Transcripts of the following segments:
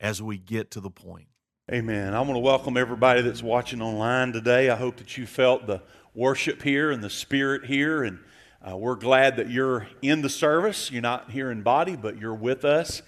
as we get to the point. Amen. I want to welcome everybody that's watching online today. I hope that you felt the worship here and the spirit here. And uh, we're glad that you're in the service. You're not here in body, but you're with us.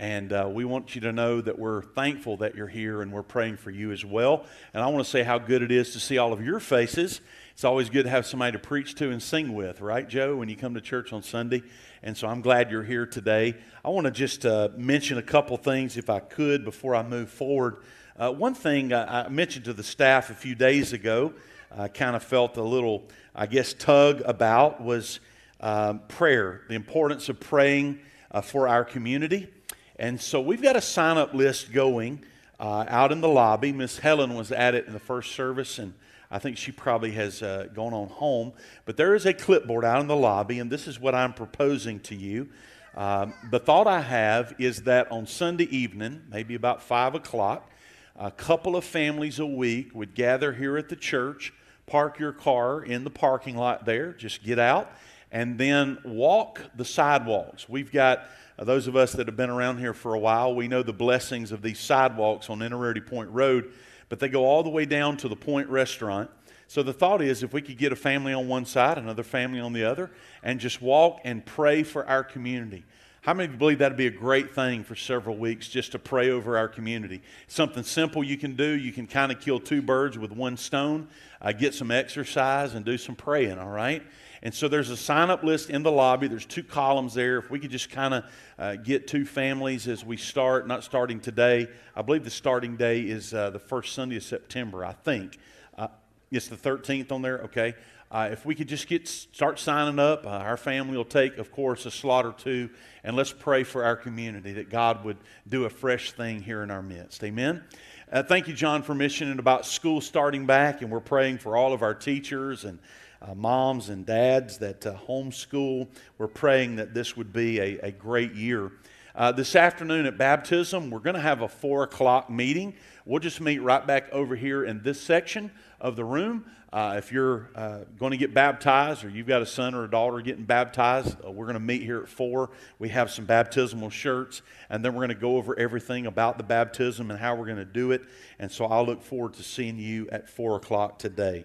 And uh, we want you to know that we're thankful that you're here and we're praying for you as well. And I want to say how good it is to see all of your faces. It's always good to have somebody to preach to and sing with, right, Joe, when you come to church on Sunday? And so I'm glad you're here today. I want to just uh, mention a couple things, if I could, before I move forward. Uh, one thing I, I mentioned to the staff a few days ago, I kind of felt a little, I guess, tug about was um, prayer, the importance of praying uh, for our community. And so we've got a sign up list going uh, out in the lobby. Miss Helen was at it in the first service, and I think she probably has uh, gone on home. But there is a clipboard out in the lobby, and this is what I'm proposing to you. Um, the thought I have is that on Sunday evening, maybe about 5 o'clock, a couple of families a week would gather here at the church, park your car in the parking lot there, just get out, and then walk the sidewalks. We've got uh, those of us that have been around here for a while, we know the blessings of these sidewalks on Innerarity Point Road, but they go all the way down to the Point Restaurant. So the thought is if we could get a family on one side, another family on the other, and just walk and pray for our community. How many of you believe that'd be a great thing for several weeks just to pray over our community? Something simple you can do. You can kind of kill two birds with one stone, uh, get some exercise, and do some praying, all right? And so there's a sign up list in the lobby. There's two columns there. If we could just kind of uh, get two families as we start, not starting today. I believe the starting day is uh, the first Sunday of September, I think. Uh, it's the 13th on there, okay. Uh, if we could just get start signing up, uh, our family will take, of course, a slaughter too, and let's pray for our community that God would do a fresh thing here in our midst. Amen. Uh, thank you, John, for mentioning about school starting back, and we're praying for all of our teachers and uh, moms and dads that uh, homeschool. We're praying that this would be a, a great year. Uh, this afternoon at baptism, we're going to have a four o'clock meeting. We'll just meet right back over here in this section of the room. Uh, if you're uh, going to get baptized or you've got a son or a daughter getting baptized, uh, we're going to meet here at 4. We have some baptismal shirts, and then we're going to go over everything about the baptism and how we're going to do it. And so I look forward to seeing you at 4 o'clock today.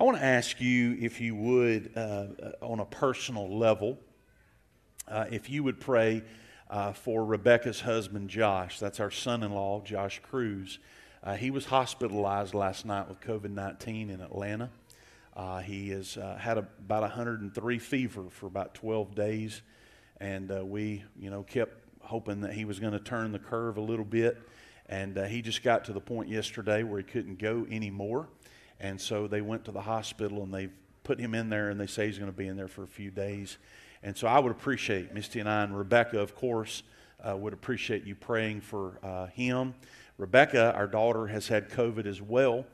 I want to ask you, if you would, uh, uh, on a personal level, uh, if you would pray uh, for Rebecca's husband, Josh. That's our son in law, Josh Cruz. Uh, he was hospitalized last night with COVID 19 in Atlanta. Uh, he has had a, about 103 fever for about 12 days, and we, you know, kept hoping that he was going to turn the curve a little bit. And he just got to the point yesterday where he couldn't go anymore. And so they went to the hospital and they put him in there and they say he's going to be in there for a few days. And so I would appreciate, Misty and I, and Rebecca, of course, uh, would appreciate you praying for uh, him. Rebecca, our daughter, has had COVID as well,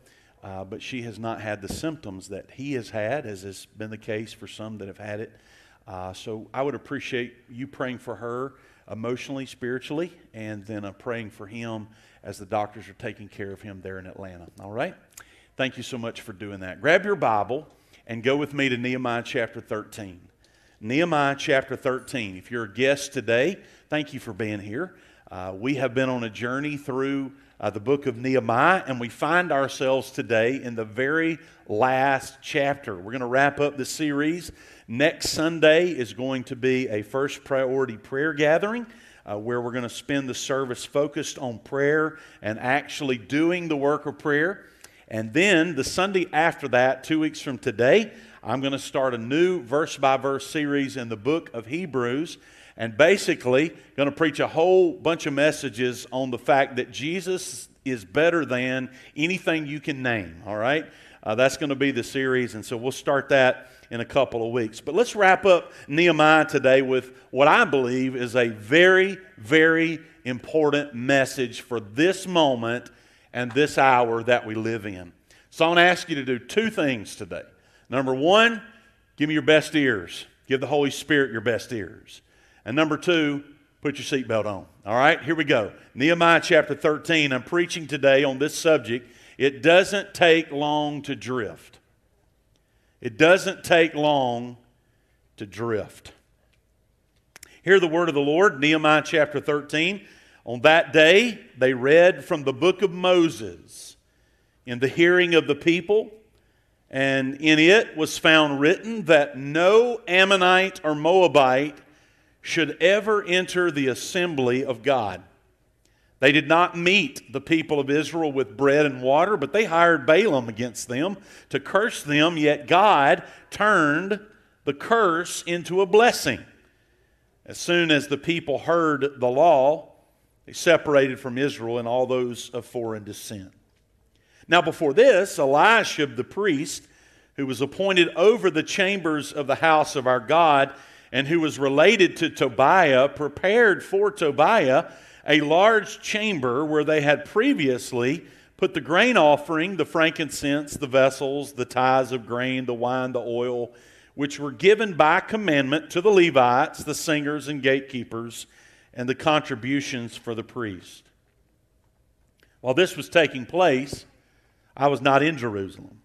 uh, but she has not had the symptoms that he has had, as has been the case for some that have had it. Uh, so I would appreciate you praying for her emotionally, spiritually, and then uh, praying for him as the doctors are taking care of him there in Atlanta. All right? Thank you so much for doing that. Grab your Bible and go with me to Nehemiah chapter 13. Nehemiah chapter 13. If you're a guest today, thank you for being here. Uh, we have been on a journey through uh, the book of Nehemiah, and we find ourselves today in the very last chapter. We're going to wrap up the series. Next Sunday is going to be a first priority prayer gathering. Uh, where we're going to spend the service focused on prayer and actually doing the work of prayer. And then the Sunday after that, two weeks from today, I'm going to start a new verse by verse series in the book of Hebrews. And basically, going to preach a whole bunch of messages on the fact that Jesus is better than anything you can name. All right? Uh, that's going to be the series. And so we'll start that in a couple of weeks. But let's wrap up Nehemiah today with what I believe is a very, very important message for this moment and this hour that we live in. So I want to ask you to do two things today. Number one, give me your best ears. Give the Holy Spirit your best ears. And number two, put your seatbelt on. All right, here we go. Nehemiah chapter 13. I'm preaching today on this subject. It doesn't take long to drift. It doesn't take long to drift. Hear the word of the Lord, Nehemiah chapter 13. On that day, they read from the book of Moses in the hearing of the people, and in it was found written that no Ammonite or Moabite should ever enter the assembly of God. They did not meet the people of Israel with bread and water, but they hired Balaam against them to curse them, yet God turned the curse into a blessing. As soon as the people heard the law, they separated from Israel and all those of foreign descent. Now, before this, Eliashib the priest, who was appointed over the chambers of the house of our God and who was related to Tobiah, prepared for Tobiah a large chamber where they had previously put the grain offering, the frankincense, the vessels, the tithes of grain, the wine, the oil, which were given by commandment to the Levites, the singers and gatekeepers, and the contributions for the priest. While this was taking place, I was not in Jerusalem.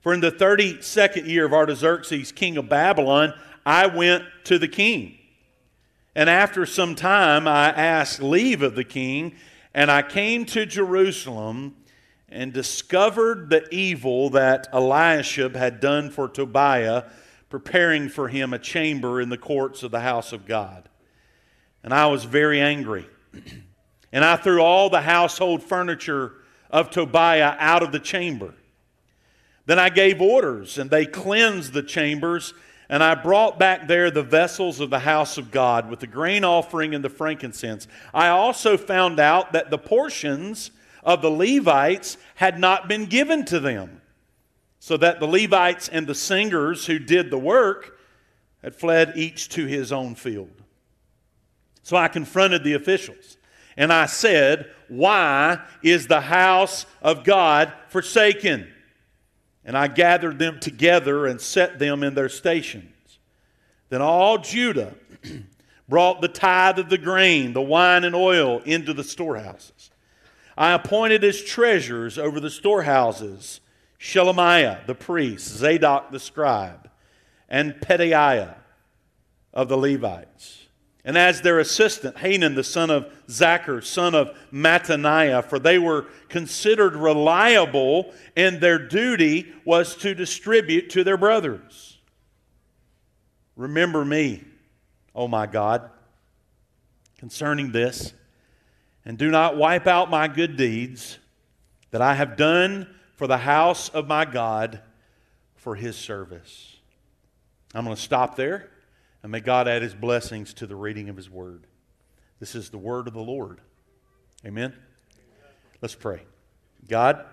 For in the 32nd year of Artaxerxes, king of Babylon, I went to the king. And after some time, I asked leave of the king, and I came to Jerusalem and discovered the evil that Eliashib had done for Tobiah, preparing for him a chamber in the courts of the house of God. And I was very angry. and I threw all the household furniture of Tobiah out of the chamber. Then I gave orders, and they cleansed the chambers, and I brought back there the vessels of the house of God with the grain offering and the frankincense. I also found out that the portions of the Levites had not been given to them, so that the Levites and the singers who did the work had fled each to his own field. So I confronted the officials and I said, Why is the house of God forsaken? And I gathered them together and set them in their stations. Then all Judah brought the tithe of the grain, the wine, and oil into the storehouses. I appointed as treasurers over the storehouses Shelemiah the priest, Zadok the scribe, and Pedaiah of the Levites and as their assistant, Hanan the son of Zaccur, son of Mattaniah, for they were considered reliable, and their duty was to distribute to their brothers. Remember me, O my God, concerning this, and do not wipe out my good deeds that I have done for the house of my God for his service. I'm going to stop there. And may God add his blessings to the reading of his word. This is the word of the Lord. Amen. Let's pray. God,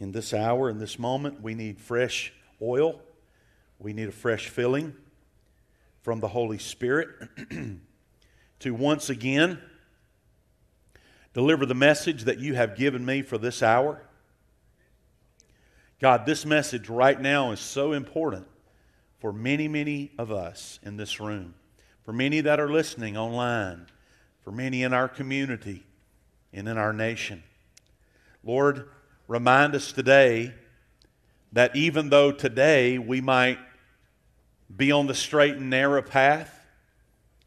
in this hour, in this moment, we need fresh oil. We need a fresh filling from the Holy Spirit to once again deliver the message that you have given me for this hour. God, this message right now is so important for many, many of us in this room, for many that are listening online, for many in our community and in our nation. Lord, remind us today that even though today we might be on the straight and narrow path,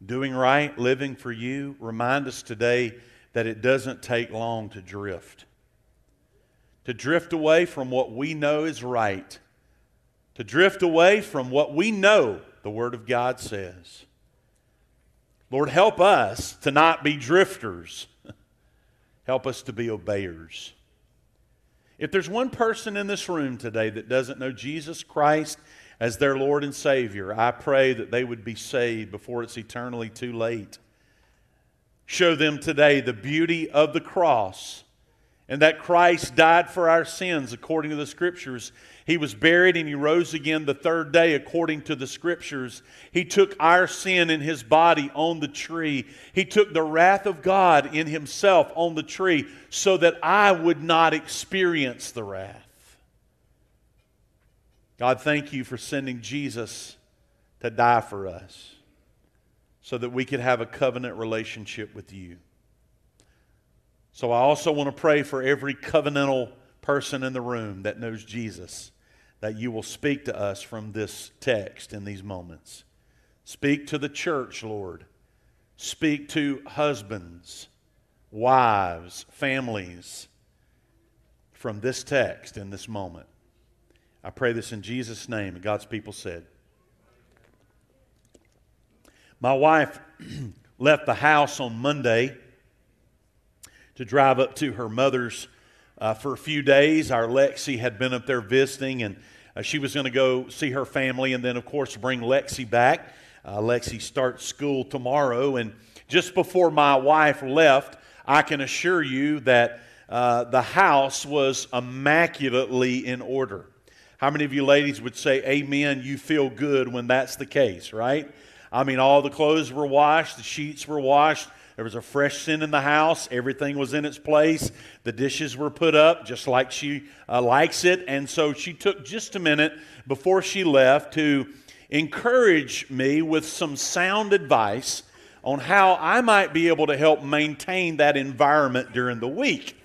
doing right, living for you, remind us today that it doesn't take long to drift. To drift away from what we know is right to drift away from what we know the Word of God says. Lord, help us to not be drifters. help us to be obeyers. If there's one person in this room today that doesn't know Jesus Christ as their Lord and Savior, I pray that they would be saved before it's eternally too late. Show them today the beauty of the cross and that Christ died for our sins according to the Scriptures. He was buried and he rose again the third day according to the Scriptures. He took our sin in his body on the tree. He took the wrath of God in himself on the tree so that I would not experience the wrath. God, thank you for sending Jesus to die for us so that we could have a covenant relationship with you. So I also want to pray for every covenantal person in the room that knows Jesus that you will speak to us from this text in these moments. Speak to the church, Lord. Speak to husbands, wives, families from this text in this moment. I pray this in Jesus' name. And God's people said, My wife left the house on Monday to drive up to her mother's uh, for a few days. Our Lexi had been up there visiting, and uh, she was going to go see her family, and then, of course, bring Lexi back. Uh, Lexi starts school tomorrow, and just before my wife left, I can assure you that uh, the house was immaculately in order. How many of you ladies would say, Amen? You feel good when that's the case, right? I mean, all the clothes were washed, the sheets were washed, there was a fresh scent in the house. Everything was in its place. The dishes were put up just like she uh, likes it. And so she took just a minute before she left to encourage me with some sound advice on how I might be able to help maintain that environment during the week.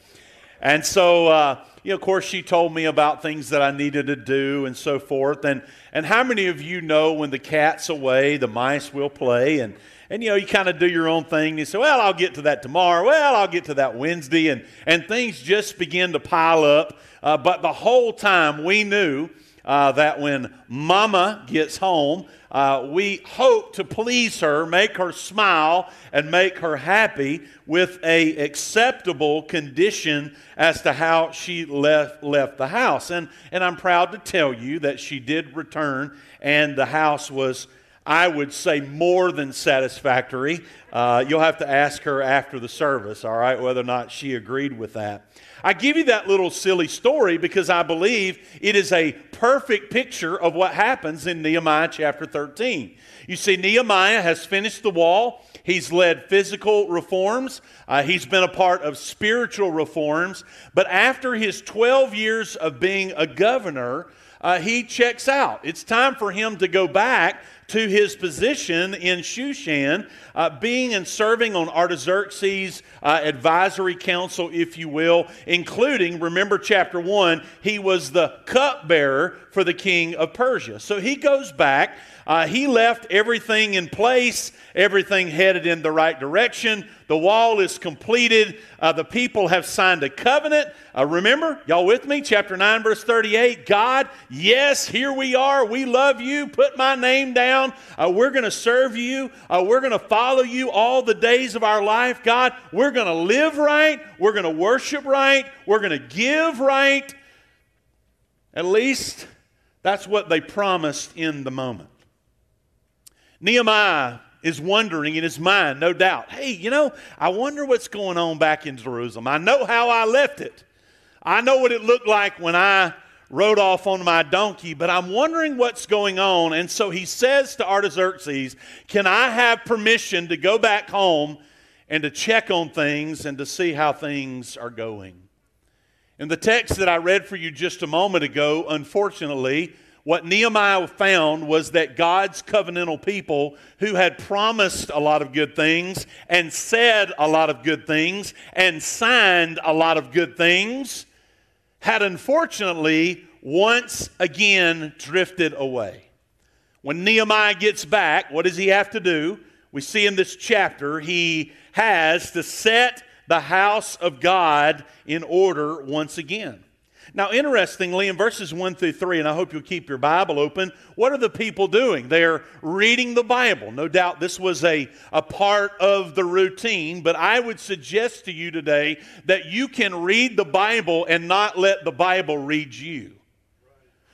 And so, uh, you know, of course, she told me about things that I needed to do and so forth. And, and how many of you know when the cat's away, the mice will play? And, and you know, you kind of do your own thing. You say, well, I'll get to that tomorrow. Well, I'll get to that Wednesday. And, and things just begin to pile up. Uh, but the whole time we knew uh, that when mama gets home, uh, we hope to please her, make her smile, and make her happy with a acceptable condition as to how she left, left the house. And, and I'm proud to tell you that she did return, and the house was I would say more than satisfactory. Uh, you'll have to ask her after the service, all right, whether or not she agreed with that. I give you that little silly story because I believe it is a perfect picture of what happens in Nehemiah chapter 13. You see, Nehemiah has finished the wall. He's led physical reforms. Uh, he's been a part of spiritual reforms. But after his 12 years of being a governor, uh, he checks out. It's time for him to go back to his position in Shushan, uh, being and serving on Artaxerxes' uh, advisory council, if you will, including, remember chapter 1, he was the cupbearer for the king of Persia. So he goes back. Uh, he left everything in place, everything headed in the right direction. The wall is completed. Uh, the people have signed a covenant. Uh, remember, y'all with me? Chapter 9, verse 38. God, yes, here we are. We love you. Put my name down. Uh, we're going to serve you. Uh, we're going to follow you all the days of our life. God, we're going to live right. We're going to worship right. We're going to give right. At least that's what they promised in the moment. Nehemiah is wondering in his mind, no doubt, hey, you know, I wonder what's going on back in Jerusalem. I know how I left it. I know what it looked like when I rode off on my donkey, but I'm wondering what's going on. And so he says to Artaxerxes, Can I have permission to go back home and to check on things and to see how things are going? In the text that I read for you just a moment ago, unfortunately, what Nehemiah found was that God's covenantal people who had promised a lot of good things and said a lot of good things and signed a lot of good things had unfortunately once again drifted away. When Nehemiah gets back, what does he have to do? We see in this chapter, he has to set the house of God in order once again. Now, interestingly, in verses 1 through 3, and I hope you'll keep your Bible open, what are the people doing? They're reading the Bible. No doubt this was a, a part of the routine, but I would suggest to you today that you can read the Bible and not let the Bible read you.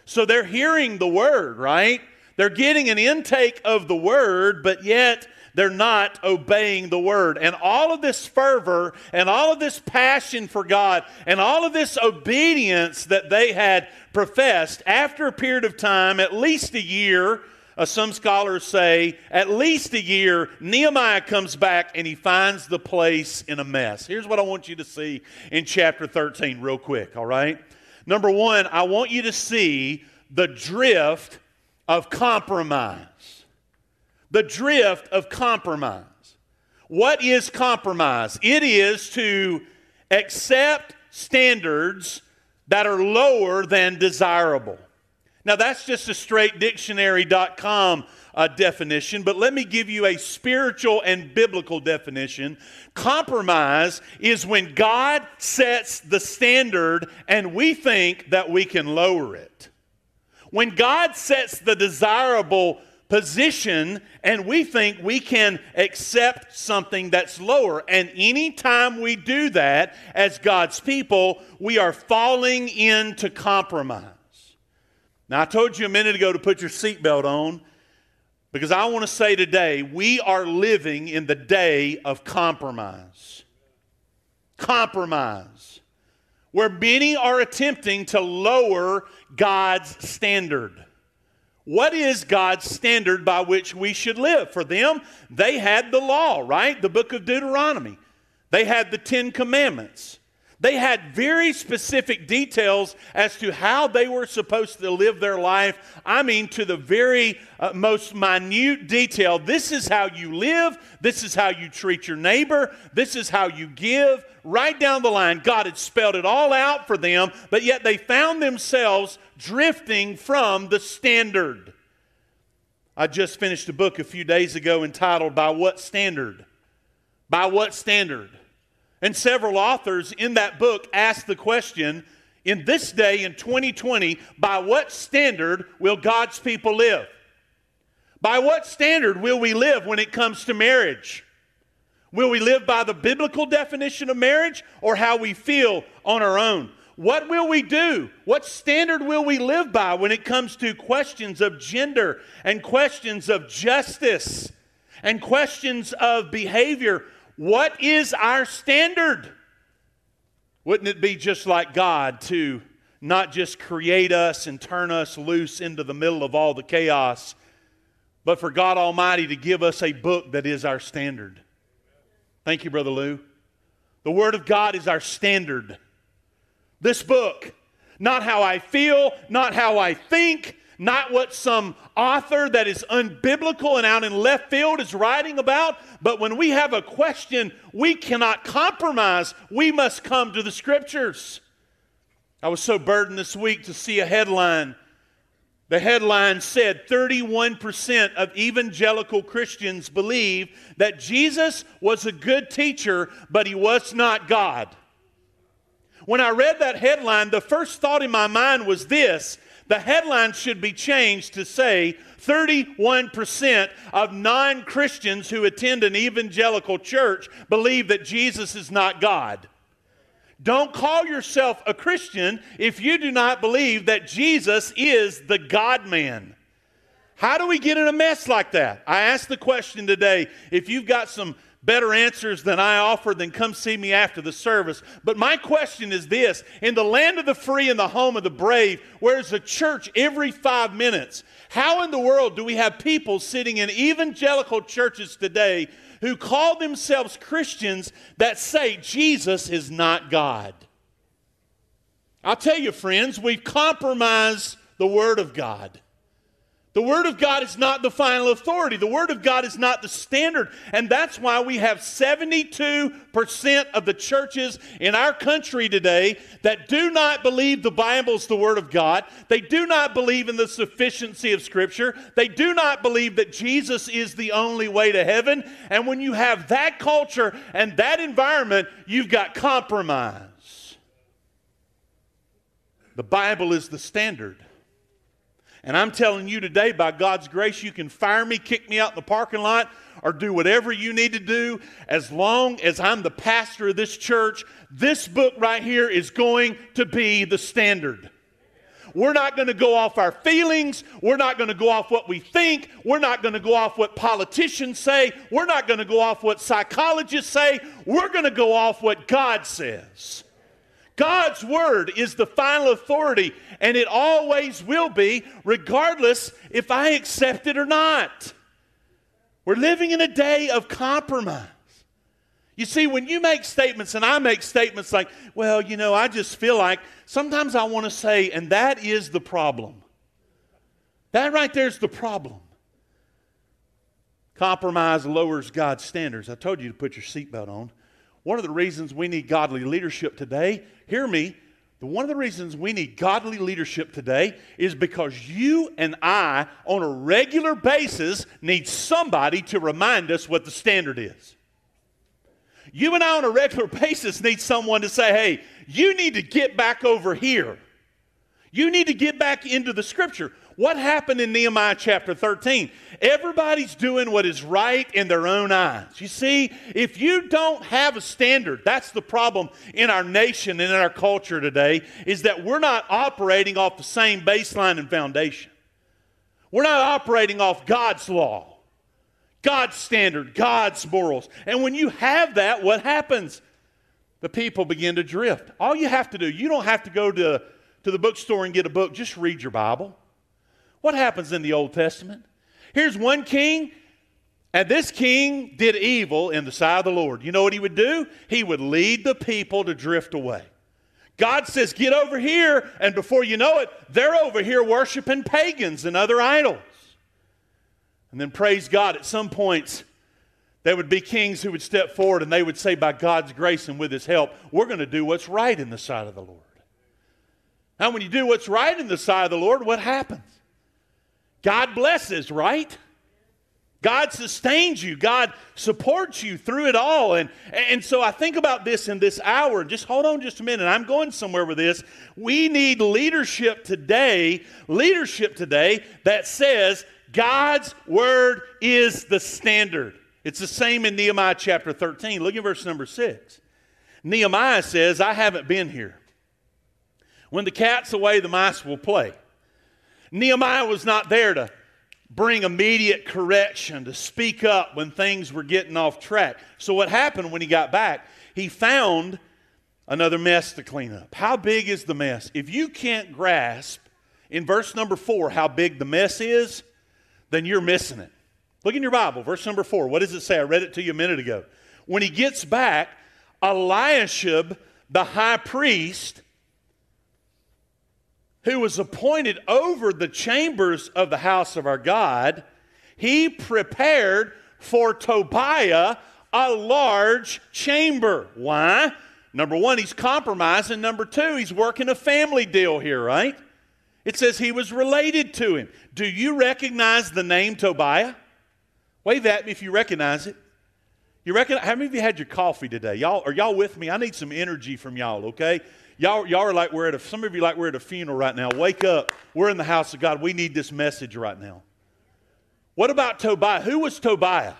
So they're hearing the Word, right? They're getting an intake of the Word, but yet they're not obeying the word. And all of this fervor and all of this passion for God and all of this obedience that they had professed after a period of time, at least a year, uh, some scholars say at least a year, Nehemiah comes back and he finds the place in a mess. Here's what I want you to see in chapter 13, real quick, all right? Number one, I want you to see the drift of compromise. The drift of compromise. What is compromise? It is to accept standards that are lower than desirable. Now, that's just a straight dictionary.com uh, definition, but let me give you a spiritual and biblical definition. Compromise is when God sets the standard and we think that we can lower it. When God sets the desirable position and we think we can accept something that's lower. And anytime we do that as God's people, we are falling into compromise. Now, I told you a minute ago to put your seatbelt on because I want to say today we are living in the day of compromise. Compromise. Where many are attempting to lower God's standard. What is God's standard by which we should live? For them, they had the law, right? The book of Deuteronomy. They had the Ten Commandments. They had very specific details as to how they were supposed to live their life. I mean, to the very uh, most minute detail. This is how you live. This is how you treat your neighbor. This is how you give. Right down the line, God had spelled it all out for them, but yet they found themselves drifting from the standard. I just finished a book a few days ago entitled By What Standard? By What Standard? And several authors in that book asked the question in this day in 2020, by what standard will God's people live? By what standard will we live when it comes to marriage? Will we live by the biblical definition of marriage or how we feel on our own? What will we do? What standard will we live by when it comes to questions of gender and questions of justice and questions of behavior? What is our standard? Wouldn't it be just like God to not just create us and turn us loose into the middle of all the chaos, but for God Almighty to give us a book that is our standard? Thank you, Brother Lou. The Word of God is our standard. This book, not how I feel, not how I think, not what some author that is unbiblical and out in left field is writing about, but when we have a question, we cannot compromise. We must come to the scriptures. I was so burdened this week to see a headline. The headline said 31% of evangelical Christians believe that Jesus was a good teacher, but he was not God. When I read that headline, the first thought in my mind was this the headline should be changed to say 31% of non Christians who attend an evangelical church believe that Jesus is not God. Don't call yourself a Christian if you do not believe that Jesus is the God man. How do we get in a mess like that? I asked the question today if you've got some better answers than I offer, then come see me after the service. But my question is this In the land of the free and the home of the brave, where's a church every five minutes? How in the world do we have people sitting in evangelical churches today who call themselves Christians that say Jesus is not God? I'll tell you, friends, we've compromised the Word of God. The Word of God is not the final authority. The Word of God is not the standard. And that's why we have 72% of the churches in our country today that do not believe the Bible is the Word of God. They do not believe in the sufficiency of Scripture. They do not believe that Jesus is the only way to heaven. And when you have that culture and that environment, you've got compromise. The Bible is the standard. And I'm telling you today, by God's grace, you can fire me, kick me out in the parking lot, or do whatever you need to do. As long as I'm the pastor of this church, this book right here is going to be the standard. We're not going to go off our feelings. We're not going to go off what we think. We're not going to go off what politicians say. We're not going to go off what psychologists say. We're going to go off what God says. God's word is the final authority, and it always will be, regardless if I accept it or not. We're living in a day of compromise. You see, when you make statements, and I make statements like, well, you know, I just feel like, sometimes I want to say, and that is the problem. That right there is the problem. Compromise lowers God's standards. I told you to put your seatbelt on. One of the reasons we need godly leadership today, hear me, one of the reasons we need godly leadership today is because you and I, on a regular basis, need somebody to remind us what the standard is. You and I, on a regular basis, need someone to say, hey, you need to get back over here. You need to get back into the scripture. What happened in Nehemiah chapter 13? Everybody's doing what is right in their own eyes. You see, if you don't have a standard, that's the problem in our nation and in our culture today, is that we're not operating off the same baseline and foundation. We're not operating off God's law, God's standard, God's morals. And when you have that, what happens? The people begin to drift. All you have to do, you don't have to go to, to the bookstore and get a book, just read your Bible. What happens in the Old Testament? Here's one king, and this king did evil in the sight of the Lord. You know what he would do? He would lead the people to drift away. God says, Get over here, and before you know it, they're over here worshiping pagans and other idols. And then, praise God, at some points, there would be kings who would step forward and they would say, By God's grace and with His help, we're going to do what's right in the sight of the Lord. Now, when you do what's right in the sight of the Lord, what happens? God blesses, right? God sustains you. God supports you through it all. And, and so I think about this in this hour. Just hold on just a minute. I'm going somewhere with this. We need leadership today, leadership today that says God's word is the standard. It's the same in Nehemiah chapter 13. Look at verse number 6. Nehemiah says, I haven't been here. When the cat's away, the mice will play. Nehemiah was not there to bring immediate correction, to speak up when things were getting off track. So, what happened when he got back? He found another mess to clean up. How big is the mess? If you can't grasp in verse number four how big the mess is, then you're missing it. Look in your Bible, verse number four. What does it say? I read it to you a minute ago. When he gets back, Eliashib, the high priest, who was appointed over the chambers of the house of our God, he prepared for Tobiah a large chamber. Why? Number one, he's compromising. Number two, he's working a family deal here, right? It says he was related to him. Do you recognize the name Tobiah? Wave at me if you recognize it. You reckon? How many of you had your coffee today? Y'all are y'all with me? I need some energy from y'all. Okay, Y'all, y'all are like we're at a, some of you like we're at a funeral right now. Wake up. We're in the house of God. We need this message right now. What about Tobiah? Who was Tobiah?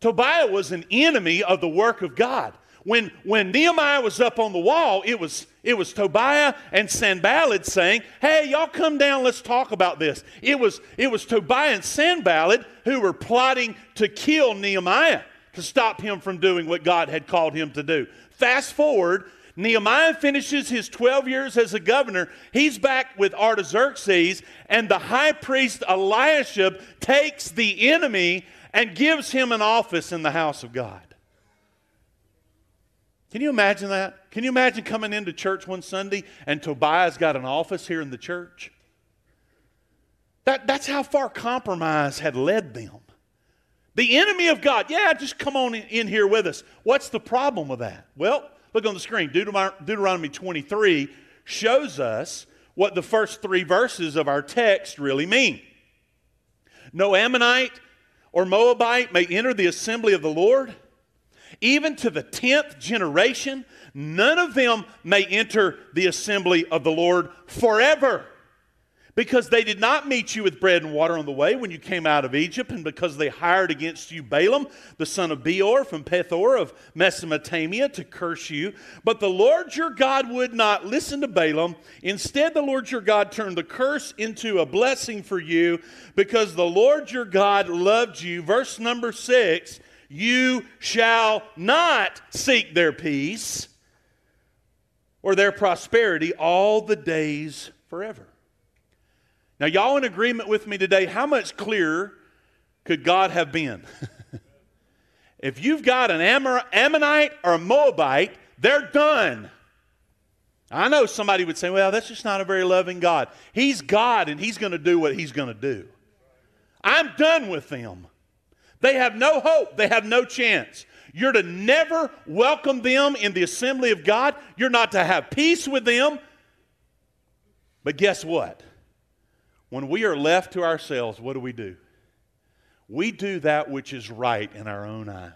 Tobiah was an enemy of the work of God. When, when Nehemiah was up on the wall, it was, it was Tobiah and Sanballat saying, Hey, y'all come down, let's talk about this. It was, it was Tobiah and Sanballat who were plotting to kill Nehemiah to stop him from doing what God had called him to do. Fast forward Nehemiah finishes his 12 years as a governor. He's back with Artaxerxes, and the high priest Eliashib takes the enemy and gives him an office in the house of God. Can you imagine that? Can you imagine coming into church one Sunday and Tobiah's got an office here in the church? That, that's how far compromise had led them. The enemy of God, yeah, just come on in here with us. What's the problem with that? Well, Look on the screen. Deuteronomy 23 shows us what the first three verses of our text really mean. No Ammonite or Moabite may enter the assembly of the Lord. Even to the tenth generation, none of them may enter the assembly of the Lord forever. Because they did not meet you with bread and water on the way when you came out of Egypt, and because they hired against you Balaam, the son of Beor from Pethor of Mesopotamia, to curse you. But the Lord your God would not listen to Balaam. Instead, the Lord your God turned the curse into a blessing for you because the Lord your God loved you. Verse number six you shall not seek their peace or their prosperity all the days forever. Now, y'all in agreement with me today? How much clearer could God have been? if you've got an Ammonite or a Moabite, they're done. I know somebody would say, well, that's just not a very loving God. He's God and He's going to do what He's going to do. I'm done with them. They have no hope, they have no chance. You're to never welcome them in the assembly of God, you're not to have peace with them. But guess what? When we are left to ourselves, what do we do? We do that which is right in our own eyes.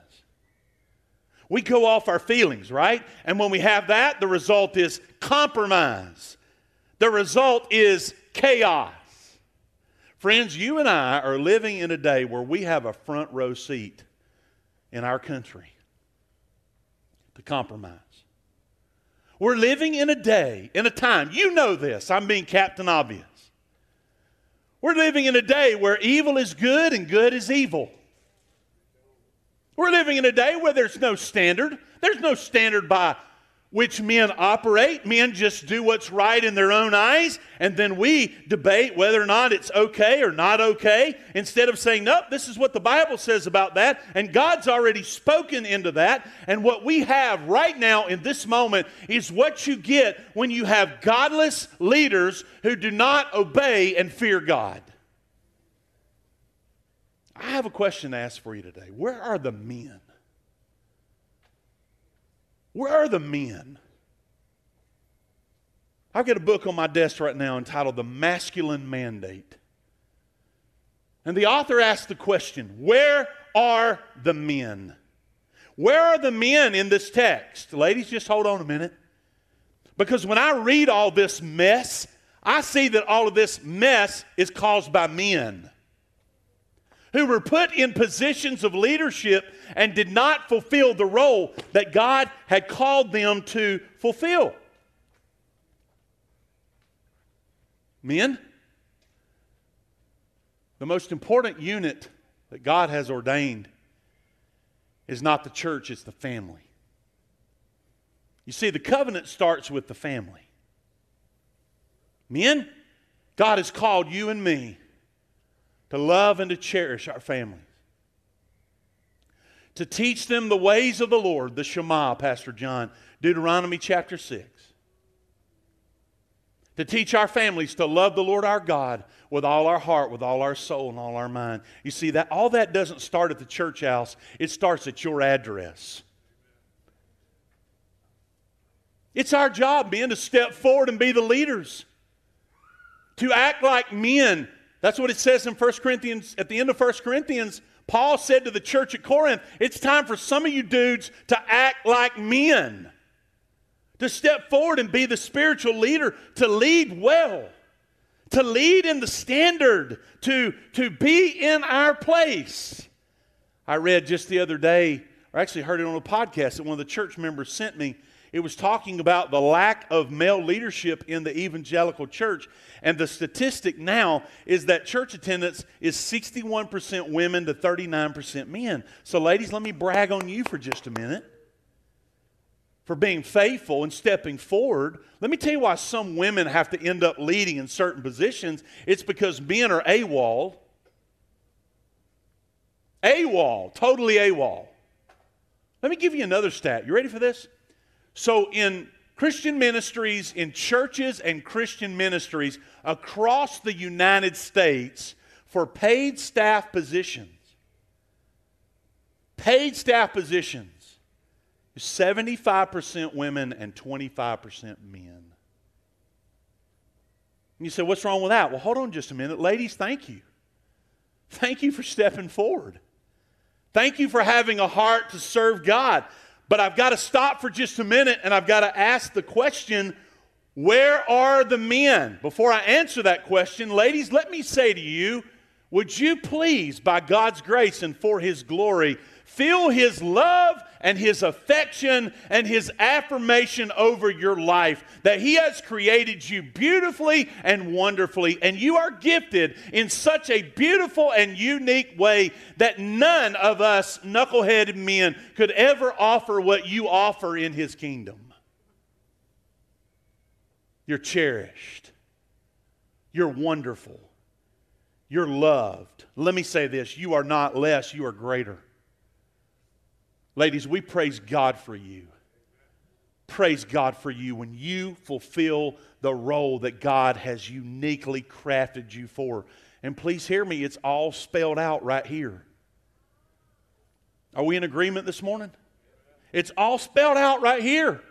We go off our feelings, right? And when we have that, the result is compromise. The result is chaos. Friends, you and I are living in a day where we have a front row seat in our country to compromise. We're living in a day, in a time, you know this, I'm being Captain Obvious. We're living in a day where evil is good and good is evil. We're living in a day where there's no standard. There's no standard by which men operate. Men just do what's right in their own eyes, and then we debate whether or not it's okay or not okay, instead of saying, Nope, this is what the Bible says about that, and God's already spoken into that. And what we have right now in this moment is what you get when you have godless leaders who do not obey and fear God. I have a question to ask for you today. Where are the men? Where are the men? I've got a book on my desk right now entitled The Masculine Mandate. And the author asks the question Where are the men? Where are the men in this text? Ladies, just hold on a minute. Because when I read all this mess, I see that all of this mess is caused by men who were put in positions of leadership and did not fulfill the role that God had called them to fulfill. Men, the most important unit that God has ordained is not the church, it's the family. You see, the covenant starts with the family. Men, God has called you and me to love and to cherish our families, to teach them the ways of the Lord, the Shema, Pastor John, Deuteronomy chapter 6. To teach our families to love the Lord our God with all our heart, with all our soul, and all our mind. You see, that all that doesn't start at the church house, it starts at your address. It's our job, men, to step forward and be the leaders, to act like men that's what it says in 1 Corinthians, at the end of 1 Corinthians. Paul said to the church at Corinth, It's time for some of you dudes to act like men, to step forward and be the spiritual leader, to lead well, to lead in the standard, to, to be in our place. I read just the other day, or actually heard it on a podcast that one of the church members sent me it was talking about the lack of male leadership in the evangelical church. And the statistic now is that church attendance is 61% women to 39% men. So, ladies, let me brag on you for just a minute for being faithful and stepping forward. Let me tell you why some women have to end up leading in certain positions. It's because men are AWOL. AWOL, totally AWOL. Let me give you another stat. You ready for this? So, in Christian ministries, in churches and Christian ministries across the United States, for paid staff positions, paid staff positions, 75% women and 25% men. And you say, what's wrong with that? Well, hold on just a minute. Ladies, thank you. Thank you for stepping forward. Thank you for having a heart to serve God. But I've got to stop for just a minute and I've got to ask the question Where are the men? Before I answer that question, ladies, let me say to you, would you please, by God's grace and for His glory, feel His love and His affection and His affirmation over your life that He has created you beautifully and wonderfully, and you are gifted in such a beautiful and unique way that none of us knuckleheaded men could ever offer what you offer in His kingdom. You're cherished. You're wonderful. You're loved. Let me say this you are not less, you are greater. Ladies, we praise God for you. Praise God for you when you fulfill the role that God has uniquely crafted you for. And please hear me, it's all spelled out right here. Are we in agreement this morning? It's all spelled out right here.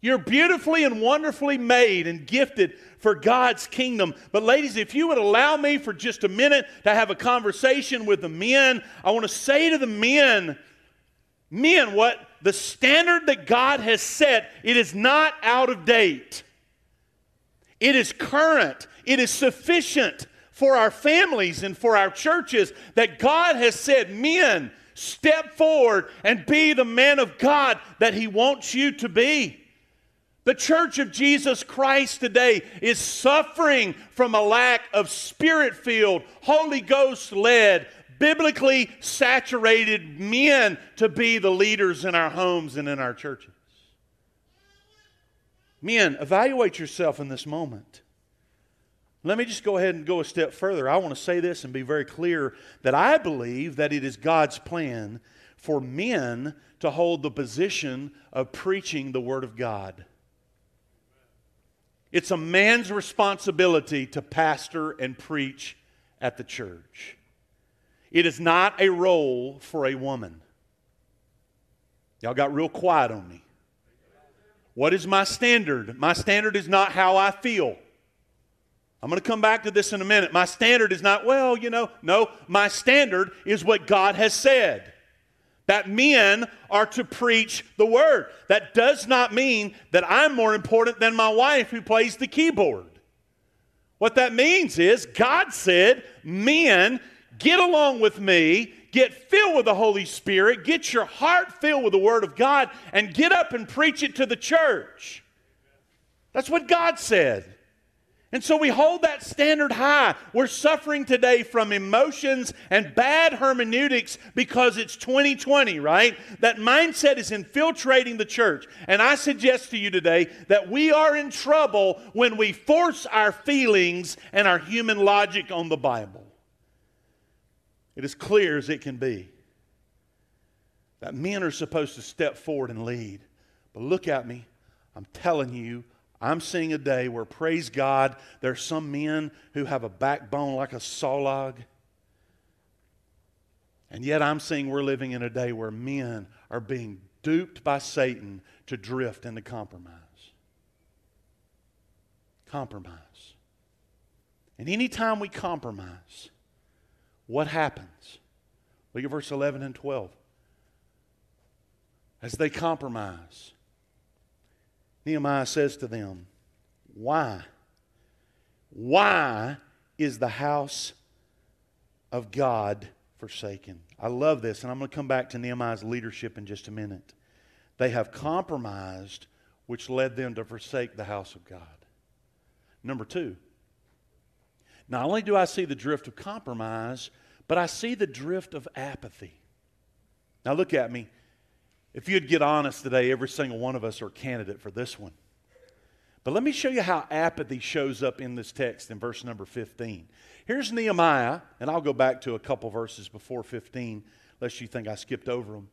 You're beautifully and wonderfully made and gifted for God's kingdom. But, ladies, if you would allow me for just a minute to have a conversation with the men, I want to say to the men, men, what the standard that God has set, it is not out of date. It is current. It is sufficient for our families and for our churches that God has said, men, step forward and be the man of God that He wants you to be. The church of Jesus Christ today is suffering from a lack of spirit filled, Holy Ghost led, biblically saturated men to be the leaders in our homes and in our churches. Men, evaluate yourself in this moment. Let me just go ahead and go a step further. I want to say this and be very clear that I believe that it is God's plan for men to hold the position of preaching the Word of God. It's a man's responsibility to pastor and preach at the church. It is not a role for a woman. Y'all got real quiet on me. What is my standard? My standard is not how I feel. I'm going to come back to this in a minute. My standard is not, well, you know, no, my standard is what God has said that men are to preach the word. That does not mean that I'm more important than my wife who plays the keyboard. What that means is God said, men, get along with me, get filled with the Holy Spirit, get your heart filled with the Word of God, and get up and preach it to the church. That's what God said. And so we hold that standard high. We're suffering today from emotions and bad hermeneutics because it's 2020, right? That mindset is infiltrating the church. And I suggest to you today that we are in trouble when we force our feelings and our human logic on the Bible. It is clear as it can be that men are supposed to step forward and lead. But look at me. I'm telling you, I'm seeing a day where, praise God, there are some men who have a backbone like a sawlog. And yet I'm seeing we're living in a day where men are being duped by Satan to drift into compromise. Compromise. And anytime we compromise, what happens? Look at verse 11 and 12. As they compromise, Nehemiah says to them, Why? Why is the house of God forsaken? I love this, and I'm going to come back to Nehemiah's leadership in just a minute. They have compromised, which led them to forsake the house of God. Number two, not only do I see the drift of compromise, but I see the drift of apathy. Now, look at me. If you'd get honest today, every single one of us are a candidate for this one. But let me show you how apathy shows up in this text in verse number 15. Here's Nehemiah, and I'll go back to a couple verses before 15, lest you think I skipped over them.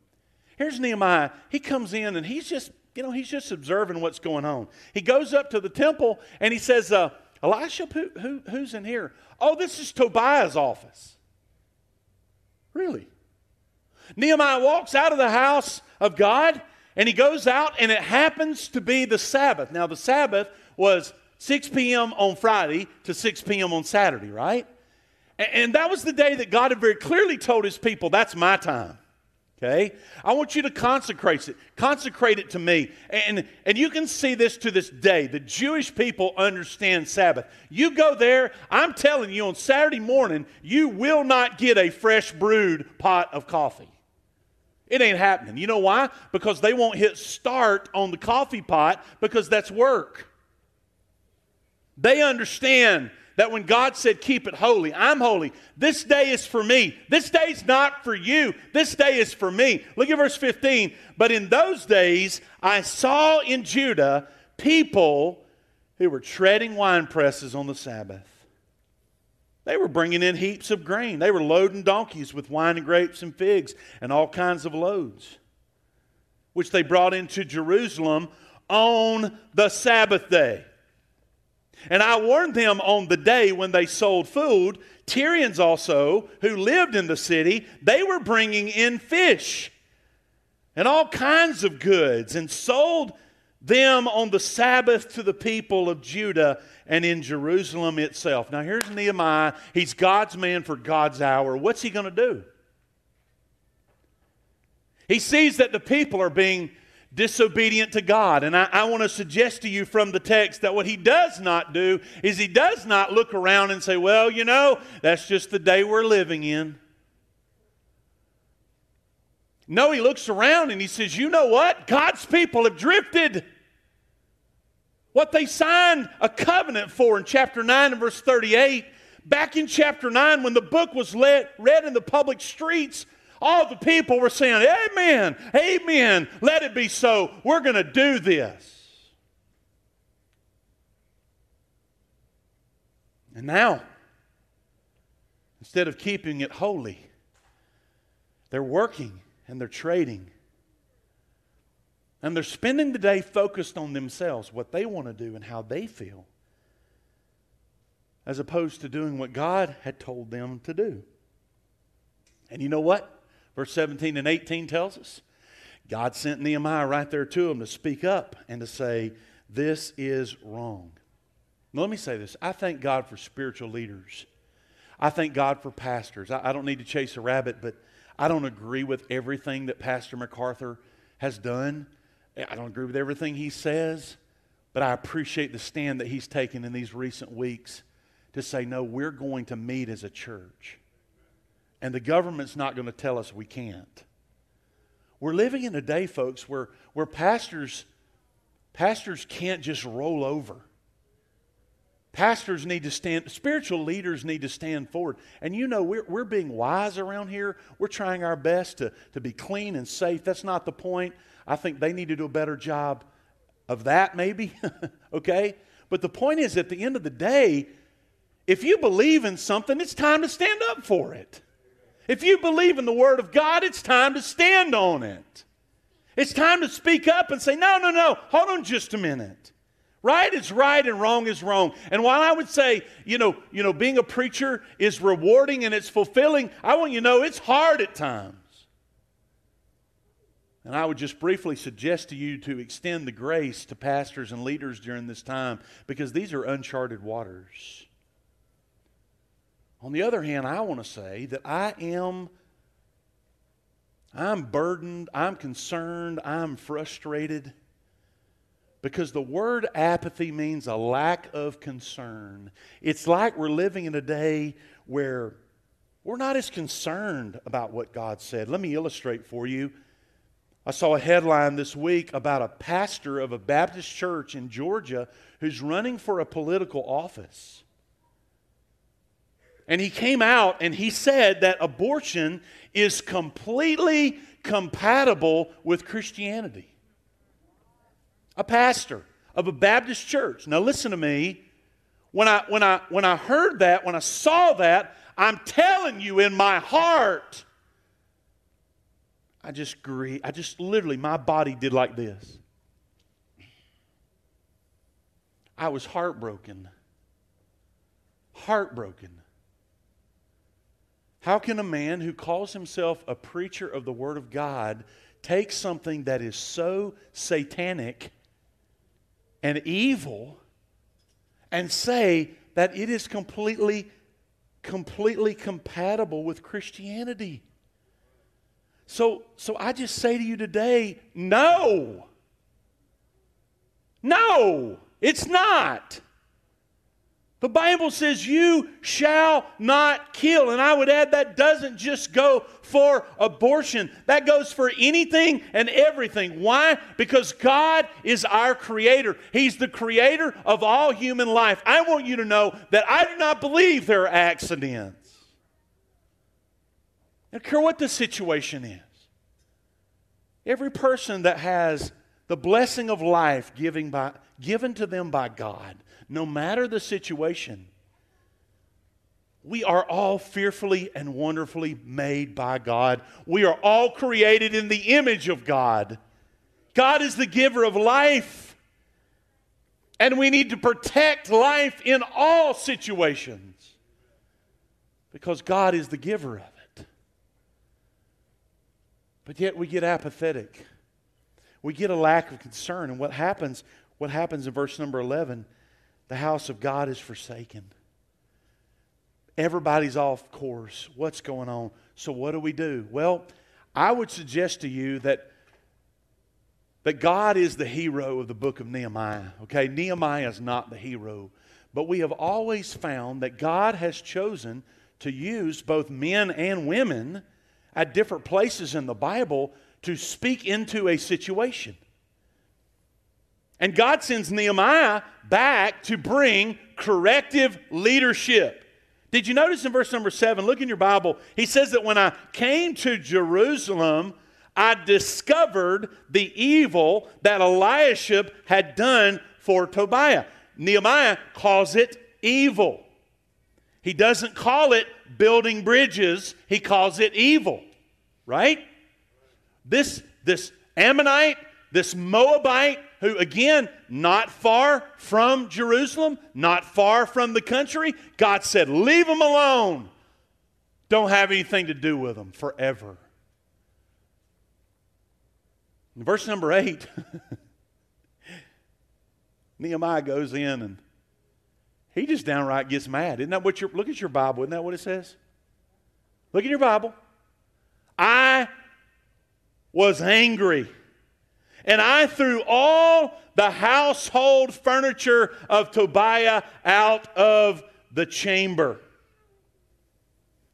Here's Nehemiah. He comes in and he's just, you know, he's just observing what's going on. He goes up to the temple and he says, uh, Elisha, who, who, who's in here? Oh, this is Tobiah's office. Really? Nehemiah walks out of the house of God and he goes out and it happens to be the Sabbath. Now, the Sabbath was 6 p.m. on Friday to 6 p.m. on Saturday, right? And that was the day that God had very clearly told his people, that's my time. Okay? I want you to consecrate it. Consecrate it to me. And, and you can see this to this day. The Jewish people understand Sabbath. You go there, I'm telling you, on Saturday morning, you will not get a fresh brewed pot of coffee. It ain't happening. You know why? Because they won't hit start on the coffee pot because that's work. They understand that when God said, Keep it holy, I'm holy. This day is for me. This day's not for you. This day is for me. Look at verse 15. But in those days, I saw in Judah people who were treading wine presses on the Sabbath. They were bringing in heaps of grain. They were loading donkeys with wine and grapes and figs and all kinds of loads, which they brought into Jerusalem on the Sabbath day. And I warned them on the day when they sold food. Tyrians also, who lived in the city, they were bringing in fish and all kinds of goods and sold them on the Sabbath to the people of Judah and in Jerusalem itself. Now, here's Nehemiah. He's God's man for God's hour. What's he going to do? He sees that the people are being disobedient to God. And I, I want to suggest to you from the text that what he does not do is he does not look around and say, well, you know, that's just the day we're living in. No, he looks around and he says, you know what? God's people have drifted. What they signed a covenant for in chapter 9 and verse 38, back in chapter 9, when the book was read in the public streets, all the people were saying, Amen, Amen, let it be so. We're going to do this. And now, instead of keeping it holy, they're working and they're trading. And they're spending the day focused on themselves, what they want to do and how they feel, as opposed to doing what God had told them to do. And you know what? Verse 17 and 18 tells us God sent Nehemiah right there to him to speak up and to say, This is wrong. Now, let me say this I thank God for spiritual leaders. I thank God for pastors. I, I don't need to chase a rabbit, but I don't agree with everything that Pastor MacArthur has done. I don't agree with everything he says, but I appreciate the stand that he's taken in these recent weeks to say, no, we're going to meet as a church and the government's not going to tell us we can't. We're living in a day, folks, where, where pastors, pastors can't just roll over. Pastors need to stand, spiritual leaders need to stand forward. And you know, we're, we're being wise around here. We're trying our best to, to be clean and safe. That's not the point. I think they need to do a better job of that, maybe. okay? But the point is, at the end of the day, if you believe in something, it's time to stand up for it. If you believe in the Word of God, it's time to stand on it. It's time to speak up and say, no, no, no, hold on just a minute. Right is right and wrong is wrong. And while I would say, you know, you know, being a preacher is rewarding and it's fulfilling, I want you to know it's hard at times. And I would just briefly suggest to you to extend the grace to pastors and leaders during this time because these are uncharted waters. On the other hand, I want to say that I am I'm burdened, I'm concerned, I'm frustrated because the word apathy means a lack of concern. It's like we're living in a day where we're not as concerned about what God said. Let me illustrate for you. I saw a headline this week about a pastor of a Baptist church in Georgia who's running for a political office. And he came out and he said that abortion is completely compatible with Christianity. A pastor of a Baptist church. Now listen to me. When I when I when I heard that, when I saw that, I'm telling you in my heart I just grieved. I just literally my body did like this. I was heartbroken. Heartbroken. How can a man who calls himself a preacher of the Word of God take something that is so satanic and evil and say that it is completely, completely compatible with Christianity? So, so I just say to you today no. No, it's not. The Bible says, You shall not kill. And I would add that doesn't just go for abortion, that goes for anything and everything. Why? Because God is our creator, He's the creator of all human life. I want you to know that I do not believe there are accidents. I don't care what the situation is. Every person that has the blessing of life by, given to them by God no matter the situation, we are all fearfully and wonderfully made by God. We are all created in the image of God. God is the giver of life. And we need to protect life in all situations because God is the giver of it. But yet we get apathetic. We get a lack of concern. And what happens, what happens in verse number 11 the house of God is forsaken. Everybody's off course. What's going on? So, what do we do? Well, I would suggest to you that, that God is the hero of the book of Nehemiah. Okay, Nehemiah is not the hero. But we have always found that God has chosen to use both men and women at different places in the Bible to speak into a situation. And God sends Nehemiah back to bring corrective leadership. Did you notice in verse number seven? Look in your Bible. He says that when I came to Jerusalem, I discovered the evil that Eliashib had done for Tobiah. Nehemiah calls it evil. He doesn't call it building bridges, he calls it evil, right? This, this Ammonite, this Moabite, who, again, not far from Jerusalem, not far from the country, God said, Leave them alone. Don't have anything to do with them forever. In verse number eight, Nehemiah goes in and he just downright gets mad. Isn't that what your look at your Bible? Isn't that what it says? Look at your Bible. I was angry and I threw all the household furniture of Tobiah out of the chamber.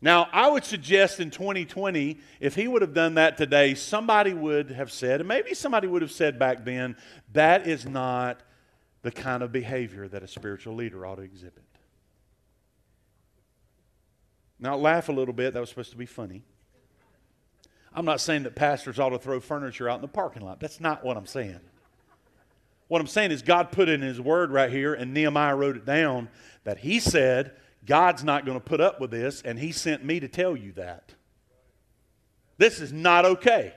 Now, I would suggest in 2020, if he would have done that today, somebody would have said, and maybe somebody would have said back then, that is not the kind of behavior that a spiritual leader ought to exhibit. Now, laugh a little bit. That was supposed to be funny. I'm not saying that pastors ought to throw furniture out in the parking lot. That's not what I'm saying. What I'm saying is, God put in His word right here, and Nehemiah wrote it down that He said, God's not going to put up with this, and He sent me to tell you that. This is not okay.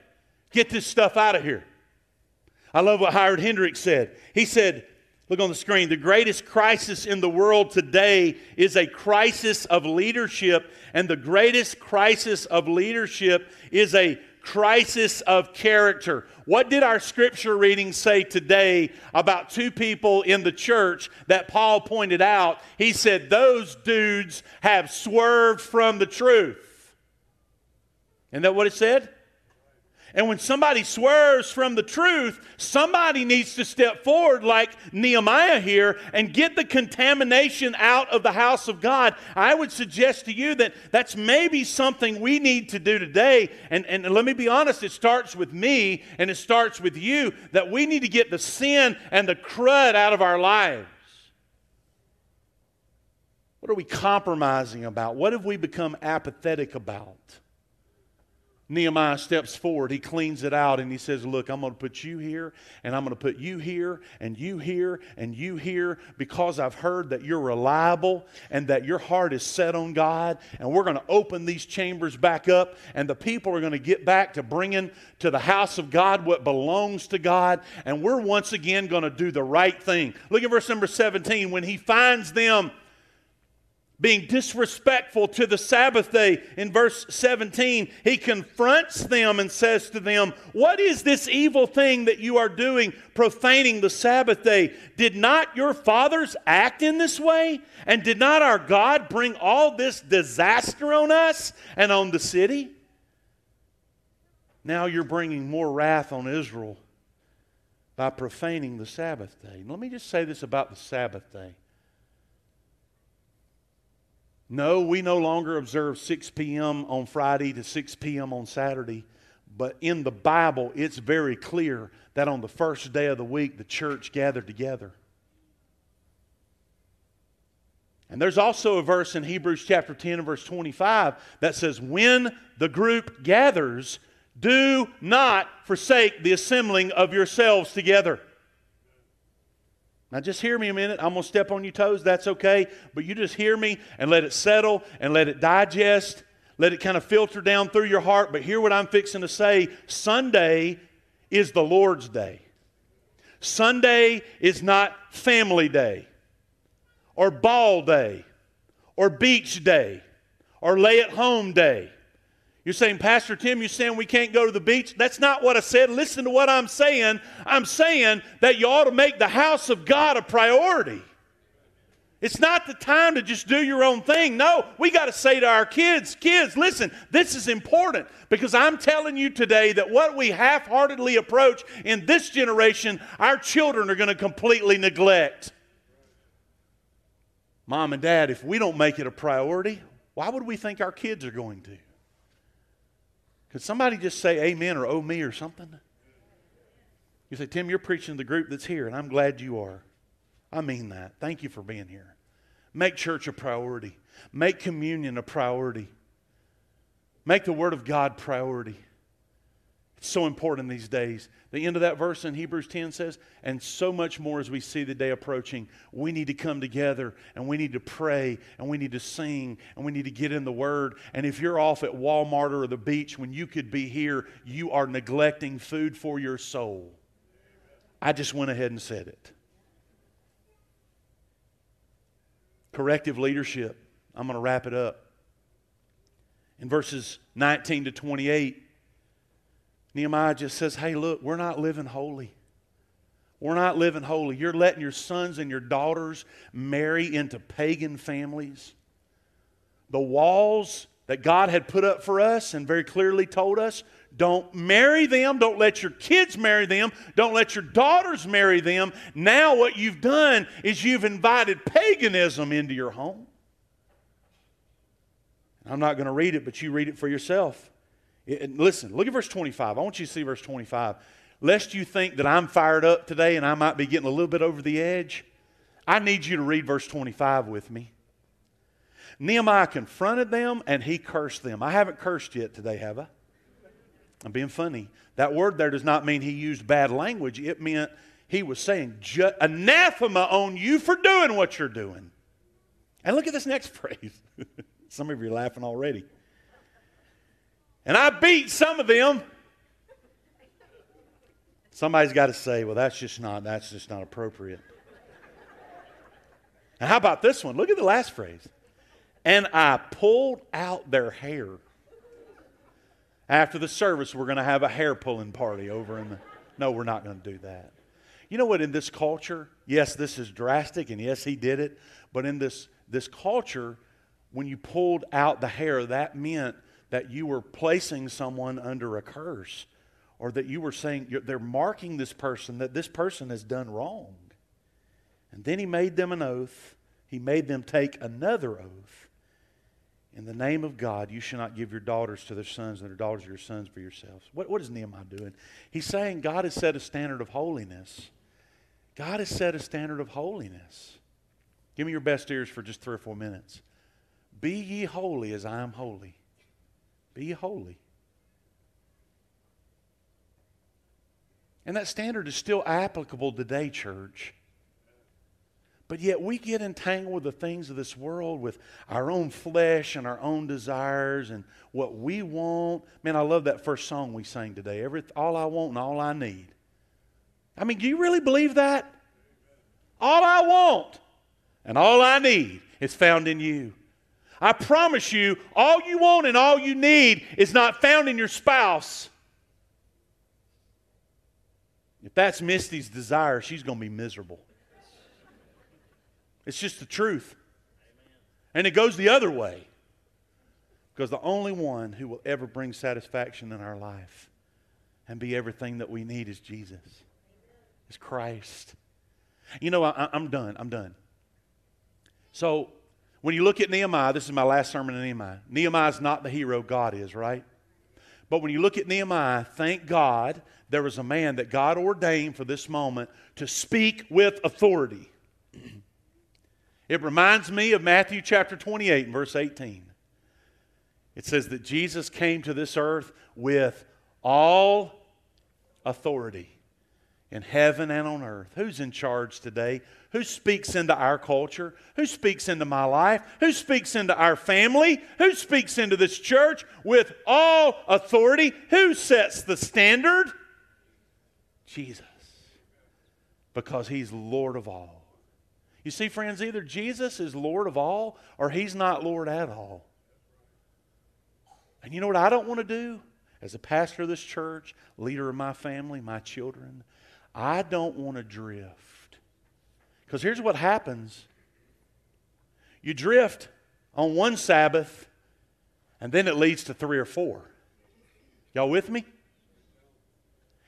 Get this stuff out of here. I love what Howard Hendricks said. He said, Look on the screen. The greatest crisis in the world today is a crisis of leadership, and the greatest crisis of leadership is a crisis of character. What did our scripture reading say today about two people in the church that Paul pointed out? He said, Those dudes have swerved from the truth. Isn't that what it said? And when somebody swerves from the truth, somebody needs to step forward, like Nehemiah here, and get the contamination out of the house of God. I would suggest to you that that's maybe something we need to do today. And, and let me be honest, it starts with me and it starts with you that we need to get the sin and the crud out of our lives. What are we compromising about? What have we become apathetic about? Nehemiah steps forward, he cleans it out, and he says, Look, I'm going to put you here, and I'm going to put you here, and you here, and you here, because I've heard that you're reliable and that your heart is set on God. And we're going to open these chambers back up, and the people are going to get back to bringing to the house of God what belongs to God. And we're once again going to do the right thing. Look at verse number 17. When he finds them, being disrespectful to the Sabbath day. In verse 17, he confronts them and says to them, What is this evil thing that you are doing, profaning the Sabbath day? Did not your fathers act in this way? And did not our God bring all this disaster on us and on the city? Now you're bringing more wrath on Israel by profaning the Sabbath day. Let me just say this about the Sabbath day. No, we no longer observe 6 p.m. on Friday to 6 p.m. on Saturday, but in the Bible, it's very clear that on the first day of the week, the church gathered together. And there's also a verse in Hebrews chapter 10 and verse 25 that says, When the group gathers, do not forsake the assembling of yourselves together. Now, just hear me a minute. I'm going to step on your toes. That's okay. But you just hear me and let it settle and let it digest. Let it kind of filter down through your heart. But hear what I'm fixing to say Sunday is the Lord's day. Sunday is not family day or ball day or beach day or lay at home day. You're saying, Pastor Tim, you're saying we can't go to the beach? That's not what I said. Listen to what I'm saying. I'm saying that you ought to make the house of God a priority. It's not the time to just do your own thing. No, we got to say to our kids, kids, listen, this is important because I'm telling you today that what we half heartedly approach in this generation, our children are going to completely neglect. Mom and dad, if we don't make it a priority, why would we think our kids are going to? Could somebody just say amen or oh me or something? You say, Tim, you're preaching to the group that's here, and I'm glad you are. I mean that. Thank you for being here. Make church a priority, make communion a priority, make the Word of God priority. So important these days. The end of that verse in Hebrews 10 says, and so much more as we see the day approaching, we need to come together and we need to pray and we need to sing and we need to get in the Word. And if you're off at Walmart or the beach when you could be here, you are neglecting food for your soul. I just went ahead and said it. Corrective leadership. I'm going to wrap it up. In verses 19 to 28, Nehemiah just says, hey, look, we're not living holy. We're not living holy. You're letting your sons and your daughters marry into pagan families. The walls that God had put up for us and very clearly told us don't marry them. Don't let your kids marry them. Don't let your daughters marry them. Now, what you've done is you've invited paganism into your home. I'm not going to read it, but you read it for yourself. It, listen, look at verse 25. I want you to see verse 25. Lest you think that I'm fired up today and I might be getting a little bit over the edge, I need you to read verse 25 with me. Nehemiah confronted them and he cursed them. I haven't cursed yet today, have I? I'm being funny. That word there does not mean he used bad language. It meant he was saying, anathema on you for doing what you're doing. And look at this next phrase. Some of you are laughing already. And I beat some of them. Somebody's got to say, well, that's just not, that's just not appropriate. And how about this one? Look at the last phrase. And I pulled out their hair. After the service, we're going to have a hair pulling party over in the. No, we're not going to do that. You know what? In this culture, yes, this is drastic, and yes, he did it. But in this, this culture, when you pulled out the hair, that meant that you were placing someone under a curse or that you were saying they're marking this person that this person has done wrong. And then he made them an oath. He made them take another oath. In the name of God, you shall not give your daughters to their sons and their daughters to your sons for yourselves. What, what is Nehemiah doing? He's saying God has set a standard of holiness. God has set a standard of holiness. Give me your best ears for just three or four minutes. Be ye holy as I am holy. Be holy. And that standard is still applicable today, church. But yet we get entangled with the things of this world, with our own flesh and our own desires and what we want. Man, I love that first song we sang today. Every, all I want and all I need. I mean, do you really believe that? All I want and all I need is found in you. I promise you, all you want and all you need is not found in your spouse. If that's Misty's desire, she's going to be miserable. It's just the truth. And it goes the other way. Because the only one who will ever bring satisfaction in our life and be everything that we need is Jesus, is Christ. You know, I, I'm done. I'm done. So, when you look at Nehemiah, this is my last sermon on Nehemiah. Nehemiah is not the hero, God is, right? But when you look at Nehemiah, thank God there was a man that God ordained for this moment to speak with authority. It reminds me of Matthew chapter 28, verse 18. It says that Jesus came to this earth with all authority in heaven and on earth. Who's in charge today? Who speaks into our culture? Who speaks into my life? Who speaks into our family? Who speaks into this church with all authority? Who sets the standard? Jesus. Because he's Lord of all. You see, friends, either Jesus is Lord of all or he's not Lord at all. And you know what I don't want to do? As a pastor of this church, leader of my family, my children, I don't want to drift. Because here's what happens you drift on one Sabbath, and then it leads to three or four. Y'all with me?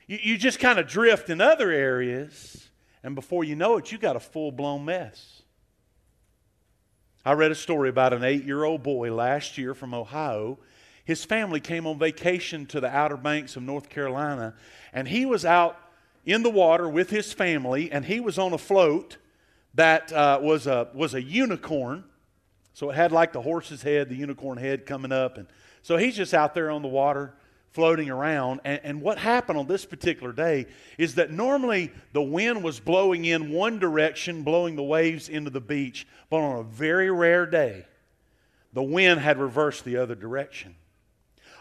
You, you just kind of drift in other areas, and before you know it, you got a full blown mess. I read a story about an eight year old boy last year from Ohio his family came on vacation to the Outer Banks of North Carolina, and he was out in the water with his family, and he was on a float that uh, was, a, was a unicorn. So it had like the horse's head, the unicorn head coming up. And so he's just out there on the water floating around. And, and what happened on this particular day is that normally the wind was blowing in one direction, blowing the waves into the beach. But on a very rare day, the wind had reversed the other direction.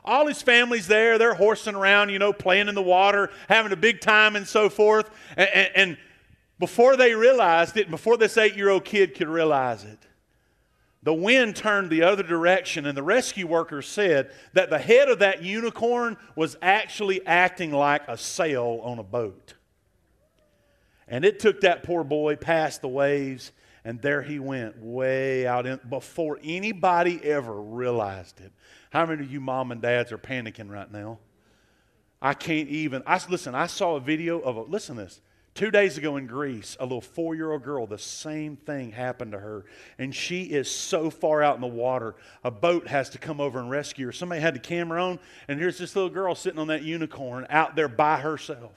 All his family's there. They're horsing around, you know, playing in the water, having a big time and so forth. And, and, and before they realized it, before this eight year old kid could realize it, the wind turned the other direction, and the rescue workers said that the head of that unicorn was actually acting like a sail on a boat. And it took that poor boy past the waves, and there he went, way out in, before anybody ever realized it. How many of you mom and dads are panicking right now? I can't even. I listen. I saw a video of a. Listen to this. Two days ago in Greece, a little four year old girl, the same thing happened to her. And she is so far out in the water, a boat has to come over and rescue her. Somebody had the camera on, and here's this little girl sitting on that unicorn out there by herself.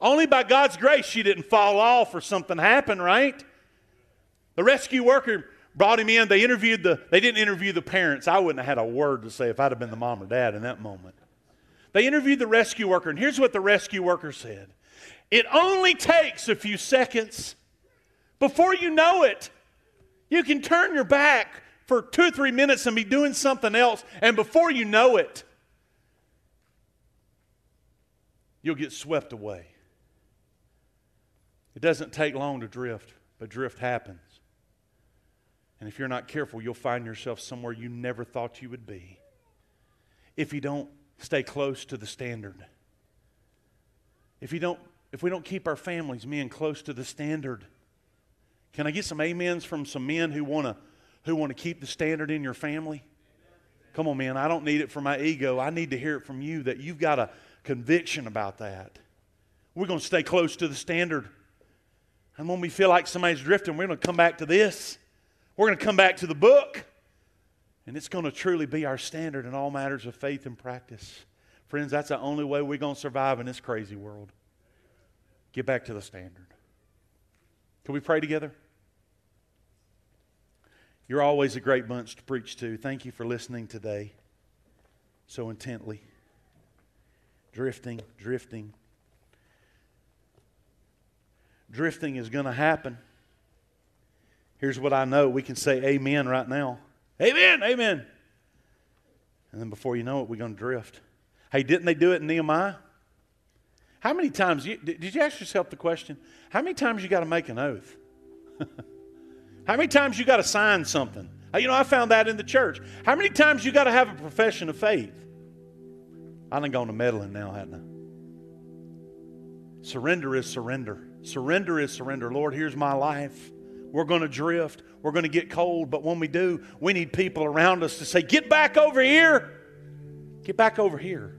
Only by God's grace she didn't fall off or something happened, right? The rescue worker brought him in. They interviewed the, they didn't interview the parents. I wouldn't have had a word to say if I'd have been the mom or dad in that moment. They interviewed the rescue worker, and here's what the rescue worker said It only takes a few seconds. Before you know it, you can turn your back for two or three minutes and be doing something else, and before you know it, you'll get swept away. It doesn't take long to drift, but drift happens. And if you're not careful, you'll find yourself somewhere you never thought you would be if you don't stay close to the standard. If you don't if we don't keep our families men close to the standard. Can I get some amens from some men who want to who want to keep the standard in your family? Come on, man. I don't need it for my ego. I need to hear it from you that you've got a conviction about that. We're going to stay close to the standard. And when we feel like somebody's drifting, we're going to come back to this. We're going to come back to the book, and it's going to truly be our standard in all matters of faith and practice. Friends, that's the only way we're going to survive in this crazy world. Get back to the standard. Can we pray together? You're always a great bunch to preach to. Thank you for listening today so intently. Drifting, drifting. Drifting is going to happen. Here's what I know we can say amen right now. Amen, amen. And then before you know it, we're going to drift. Hey, didn't they do it in Nehemiah? How many times, you, did you ask yourself the question, how many times you got to make an oath? how many times you got to sign something? You know, I found that in the church. How many times you got to have a profession of faith? I done gone to meddling now, hadn't I? Surrender is surrender. Surrender is surrender. Lord, here's my life. We're going to drift. We're going to get cold. But when we do, we need people around us to say, Get back over here. Get back over here.